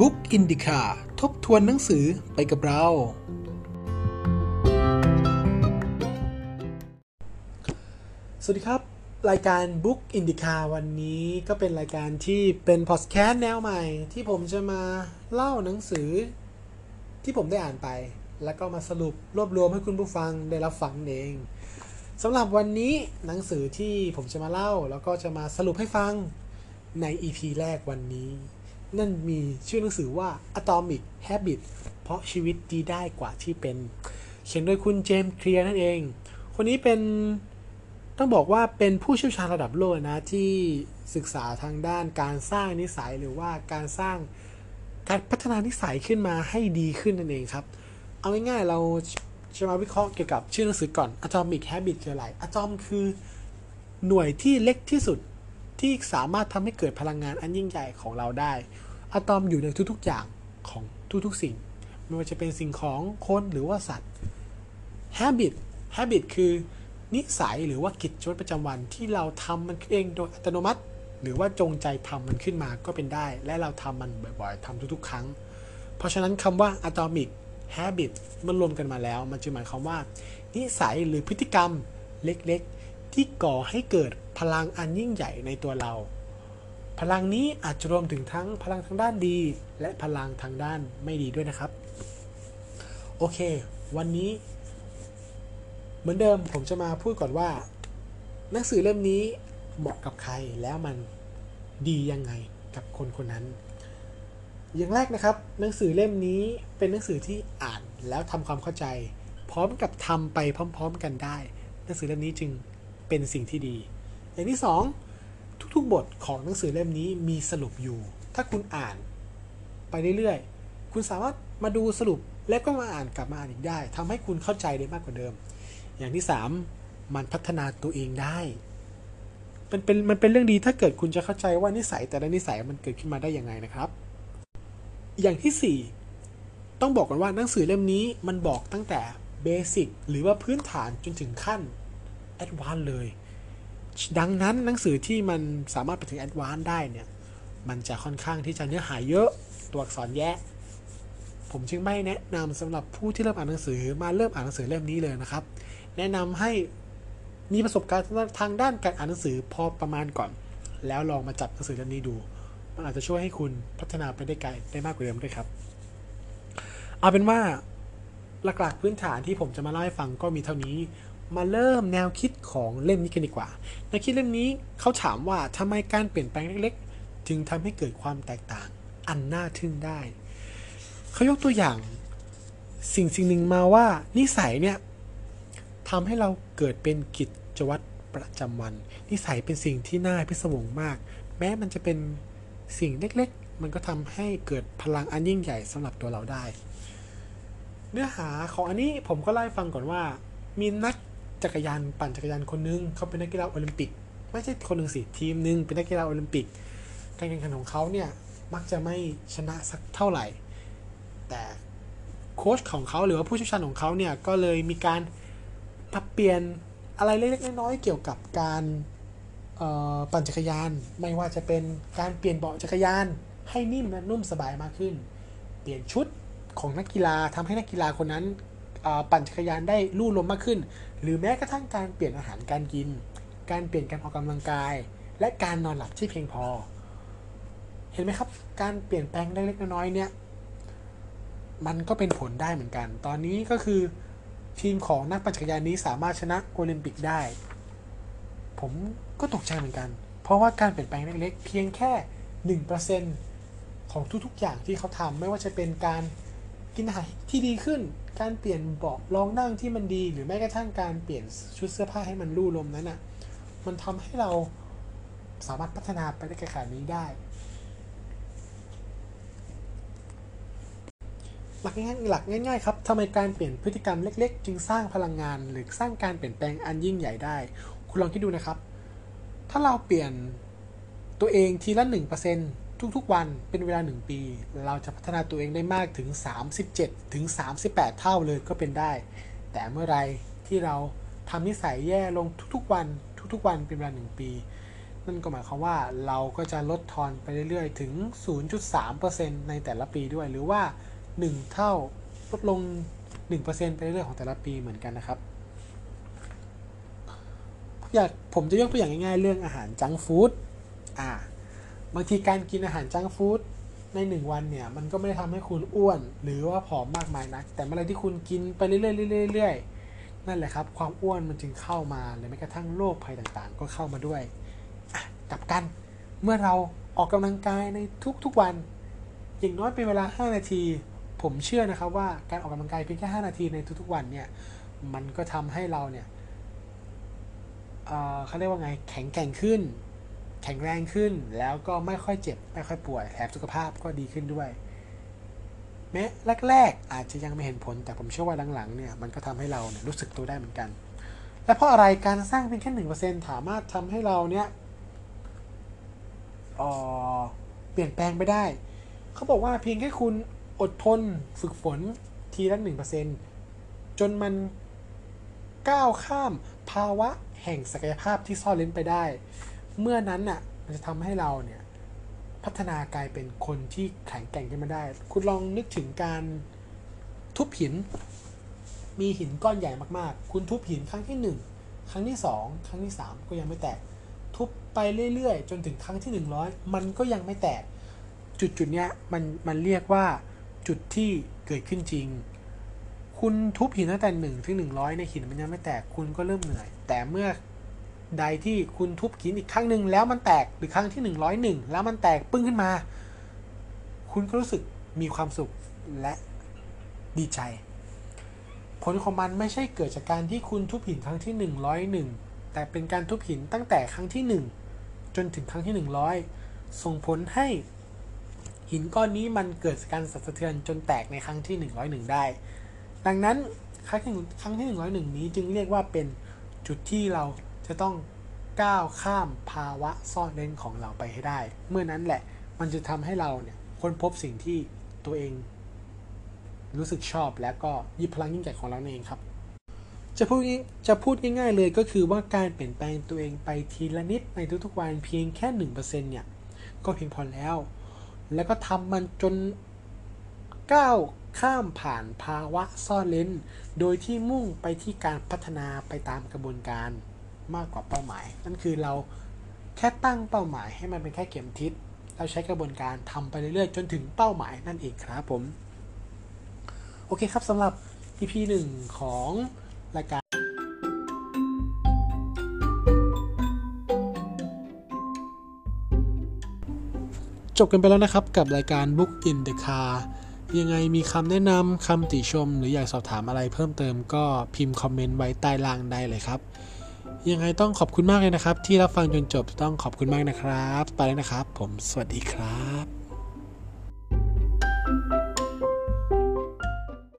Book Indica ทบทวนหนังสือไปกับเรา สวัสดีครับ รายการ Book Indica วันนี้ก็เป็นรายการที่เป็นพอดแคสต์แนวใหม่ ที่ผมจะมาเล่าหนังสือที่ผมได้อ่านไป แล้วก็มาสรุปรวบรวมให้คุณผู้ฟังได้รับฟังเองสำหรับวันนี้หนังสือที่ผมจะมาเล่า แล้วก็จะมาสรุปให้ฟังใน EP แรกวันนี้ นั่นมีชื่อหนังสือว่า Atomic Habit เพราะชีวิตดีได้กว่าที่เป็น เขียนโดยคุณเจมส์เคลียร์นั่นเอง คนนี้เป็นต้องบอกว่าเป็นผู้เชี่ยวชาญระดับโลกนะ ที่ศึกษาทางด้านการสร้างนิสัยหรือว่าการสร้างการพัฒนานิสัยขึ้นมาให้ดีขึ้นนั่นเองครับ เอาง่ายๆเราจะมาวิเคราะห์เกี่ยวกับชื่อหนังสือก่อน Atomic Habit คืออะไรอะตอมคือหน่วยที่เล็กที่สุด ที่สามารถทำให้เกิดพลังงานอันยิ่งใหญ่ของเราได้ อะตอมอยู่ในทุกๆอย่างของทุกๆสิ่ง ไม่ว่าจะเป็นสิ่งของคนหรือว่าสัตว์ habit habit คือนิสัยหรือว่ากิจวัตรประจำวันที่เราทำมันเองโดยอัตโนมัติ หรือว่าจงใจทำมันขึ้นมาก็เป็นได้ และเราทำมันบ่อยๆทำทุกๆ ครั้ง เพราะฉะนั้นคำว่า atomic habit มันรวมกันมาแล้ว มันจึงหมายความว่า นิสัยหรือพฤติกรรมเล็กๆ ที่ก่อให้เกิดพลังอันยิ่งใหญ่ในตัวเรา พลังนี้อาจจะรวมถึงทั้งพลังทางด้านดี และพลังทางด้านไม่ดีด้วยนะครับ โอเค วันนี้ เหมือนเดิมผมจะมาพูดก่อนว่า หนังสือเล่มนี้เหมาะกับใครแล้วมันดียังไงกับคนคนนั้น อย่างแรกนะครับ หนังสือเล่มนี้เป็นหนังสือที่อ่านแล้วทำความเข้าใจ พร้อมกับทำไปพร้อม ๆ กันได้ หนังสือเล่มนี้จึง เป็นสิ่งที่ดี อย่างที่สองทุกๆบทของหนังสือเล่มนี้มีสรุปอยู่ ถ้าคุณอ่านไปเรื่อยๆ คุณสามารถมาดูสรุปแล้วก็มาอ่านกลับมาอ่านอีกได้ทำให้คุณเข้าใจได้มากกว่าเดิม อย่างที่ 3 มันพัฒนาตัวเองได้มันเป็นมันเป็นเรื่องดีถ้าเกิดคุณจะเข้าใจว่านิสัยแต่ละนิสัยมันเกิดขึ้นมาได้ยังไงนะครับ อย่างที่ 4 ต้องบอกกันว่าหนังสือเล่มนี้มันบอกตั้งแต่เบสิกหรือว่าพื้นฐานจนถึงขั้น แอดวานเลย ดังนั้นหนังสือที่มันสามารถไปถึงแอดวานได้เนี่ย มันจะค่อนข้างที่จะเนื้อหาเยอะตัวอักษรแยะ ผมจึงไม่แนะนำสำหรับผู้ที่เริ่มอ่านหนังสือมาเริ่มอ่านหนังสือเล่มนี้เลยนะครับ แนะนำให้มีประสบการณ์ทางด้านการอ่านหนังสือพอประมาณก่อน แล้วลองมาจับหนังสือเล่มนี้ดู มันอาจจะช่วยให้คุณพัฒนาไปได้ไกลได้มากกว่าเดิมด้วยครับ เอาเป็นว่าหลักๆพื้นฐานที่ผมจะมาเล่าให้ฟังก็มีเท่านี้ มาเริ่มแนวคิดของเล่มนี้กันดีกว่าแนวคิดเล่มนี้เขาถามว่าทำไมการเปลี่ยนแปลงเล็กๆ จึงทำให้เกิดความแตกต่างอันน่าทึ่งได้ เขายกตัวอย่างสิ่งสิ่งหนึ่งมาว่านิสัยเนี่ยทำให้เราเกิดเป็นกิจวัตรประจำวัน นิสัยเป็นสิ่งที่น่าพิศวงมาก แม้มันจะเป็นสิ่งเล็กๆ มันก็ทำให้เกิดพลังอันยิ่งใหญ่สำหรับตัวเราได้ เนื้อหาของอันนี้ผมก็ไล่ฟังก่อนว่า มีนัก จักรยานปั่นจักรยานคนนึงเขาเป็นนักกีฬาโอลิมปิก ไม่ใช่คนหนึ่งสิทีมหนึ่งเป็นนักกีฬาโอลิมปิก การแข่งขันของเขาเนี่ยมักจะไม่ชนะสักเท่าไหร่ แต่โค้ชของเขาหรือว่าผู้เชี่ยวชาญของเขาเนี่ยก็เลยมีการปรับเปลี่ยนอะไรเล็กๆน้อยๆเกี่ยวกับการปั่นจักรยาน ไม่ว่าจะเป็นการเปลี่ยนเบาะจักรยาน ให้นิ่มและนุ่มสบายมากขึ้น เปลี่ยนชุดของนักกีฬาทำให้นักกีฬาคนนั้น ปั่นจักรยานได้ลู่ลมมากขึ้น หรือแม้กระทั่งการเปลี่ยนอาหารการกิน การเปลี่ยนการออกกำลังกาย และการนอนหลับที่เพียงพอ เห็นไหมครับ การเปลี่ยนแปลงเล็กๆน้อยๆเนี่ย มันก็เป็นผลได้เหมือนกัน ตอนนี้ก็คือทีมของนักปั่นจักรยานนี้สามารถชนะโอลิมปิกได้ ผมก็ตกใจเหมือนกัน เพราะว่าการเปลี่ยนแปลงเล็กๆเพียงแค่ 1%ของทุกๆอย่างที่เขาทำไม่ว่าจะเป็นการกินอาหารที่ดีขึ้น การเปลี่ยนเบาะรองนั่งที่มันดี หรือแม้กระทั่งการเปลี่ยนชุดเสื้อผ้าให้มันลู่ลมนั้นอะ มันทำให้เราสามารถพัฒนาไปได้ขนาดนี้ได้ หลักง่ายหลักง่ายๆครับทำไมการเปลี่ยนพฤติกรรมเล็ก ๆ จึงสร้างพลังงาน หรือสร้างการเปลี่ยนแปลงอันยิ่งใหญ่ได้ คุณลองคิดดูนะครับ ถ้าเราเปลี่ยนตัวเองทีละ1% ทุกๆ วันเป็นเวลา 1 ปี เราจะพัฒนาตัวเองได้มากถึง 37 ถึง 38 เท่าเลยก็เป็นได้ แต่เมื่อไรที่เราทำนิสัยแย่ลงทุกๆ วัน ทุกๆ วันเป็นเวลา 1 ปี นั่นก็หมายความว่าเราก็จะลดทอนไปเรื่อยๆ ถึง 0.3%ในแต่ละปีด้วย หรือว่า 1 เท่าลดลง 1%ไปเรื่อยๆ ของแต่ละปีเหมือนกันนะครับอยากผมจะยกตัวอย่างง่ายๆ เรื่องอาหารจังฟู้ดอ่า บางทีการกินอาหารจังฟู้ดใน 1 วันเนี่ยมันก็ไม่ได้ทำให้คุณอ้วน หรือว่าผอมมากมายนัก แต่เมื่อไรที่คุณกินไปเรื่อยๆเรื่อยๆนั่นแหละครับ ความอ้วนมันจึงเข้ามาหรือแม้กระทั่งโรคภัยต่างๆ ก็เข้ามาด้วยกลับกันเมื่อเราออกกำลังกายในทุกๆวัน อย่างน้อยเป็นเวลา 5 นาที ผมเชื่อนะครับว่าการออกกำลังกายเพียงแค่ 5 นาทีในทุกๆวันเนี่ยมันก็ทำให้เราเนี่ยเเขาเรียกว่าไงแข็งแกร่งขึ้น แข็งแรงขึ้นแล้วก็ไม่ค่อยเจ็บ ไม่ค่อยป่วยแถมสุขภาพก็ดีขึ้นด้วย แม้แรกๆ อาจจะยังไม่เห็นผลแต่ผมเชื่อว่าหลังๆเนี่ยมันก็ทำให้เราเนี่ยรู้สึกตัวได้เหมือนกัน และเพราะอะไรการสร้างเพียงแค่หนึ่งเปอร์เซ็นต์สามารถทำให้เราเนี่ยเปลี่ยนแปลงไปได้ เขาบอกว่าเพียงแค่คุณอดทนฝึกฝนทีละหนึ่งเปอร์เซ็นต์จนมันก้าวข้ามภาวะแห่งศักยภาพที่ซ่อนเล้นไปได้ เมื่อนั้นน่ะมันจะทำให้เราเนี่ยพัฒนากลายเป็นคนที่แข็งแกร่งขึ้นมาได้ คุณลองนึกถึงการทุบหิน มีหินก้อนใหญ่มากๆ คุณทุบหินครั้งที่ 1 ครั้งที่ 2 ครั้งที่ 3 ก็ยังไม่แตก ทุบไปเรื่อยๆ จนถึงครั้งที่ 100 มันก็ยังไม่แตก จุดจุดเนี้ยมันมันเรียกว่าจุดที่เกิดขึ้นจริง คุณทุบหินตั้งแต่หนึ่งถึงหนึ่งร้อยในหินมันยังไม่แตก คุณก็เริ่มเหนื่อย แต่เมื่อ ใดที่คุณทุบหินอีกครั้งหนึ่งแล้วมันแตกหรือครั้งที่หนึ่งร้อยหนึ่งแล้วมันแตกปึ้งขึ้นมา คุณก็รู้สึกมีความสุขและดีใจ ผลของมันไม่ใช่เกิดจากการที่คุณทุบหินครั้งที่หนึ่งร้อยหนึ่งแต่เป็นการทุบหินตั้งแต่ครั้งที่ 1 จนถึงครั้งที่ 100 ส่งผลให้หินก้อนนี้มันเกิดการสั่นสะเทือนจนแตกในครั้งที่ 101 ได้ ดังนั้นครั้งที่ครั้งที่ 101 นี้จึงเรียกว่าเป็นจุดที่เรา จะต้องก้าวข้ามภาวะซ่อนเร้นของเราไปให้ได้ เมื่อนั้นแหละมันจะทำให้เราเนี่ยค้นพบสิ่งที่ตัวเองรู้สึกชอบและก็ยิบพลังยิ่งใหญ่ของเราเองครับ จะพูดจะพูดง่ายๆเลยก็คือว่าการเปลี่ยนแปลงตัวเองไปทีละนิดในทุกๆวันเพียงแค่หนึ่งเปอร์เซ็นเนี่ยก็เพียงพอแล้ว แล้วก็ทำมันจนก้าวข้ามผ่านภาวะซ่อนเลนโดยที่มุ่งไปที่การพัฒนาไปตามกระบวนการ มากกว่าเป้าหมาย นั่นคือเราแค่ตั้งเป้าหมายให้มันเป็นแค่เข็มทิศเราใช้กระบวนการทำไปเรื่อยๆ จนถึงเป้าหมายนั่นเองครับผม โอเคครับสำหรับ EP 1ของรายการจบกันไปแล้วนะครับกับรายการ Book in the Car ยังไงมีคำแนะนำคำติชม หรืออยากสอบถามอะไรเพิ่มเติมก็พิมพ์คอมเมนต์ไว้ใต้ล่างได้เลยครับ ยังไงต้องขอบคุณมากเลยนะครับ ที่รับฟังจนจบต้องขอบคุณมากนะครับ ไปแล้วนะครับ ผมสวัสดีครับ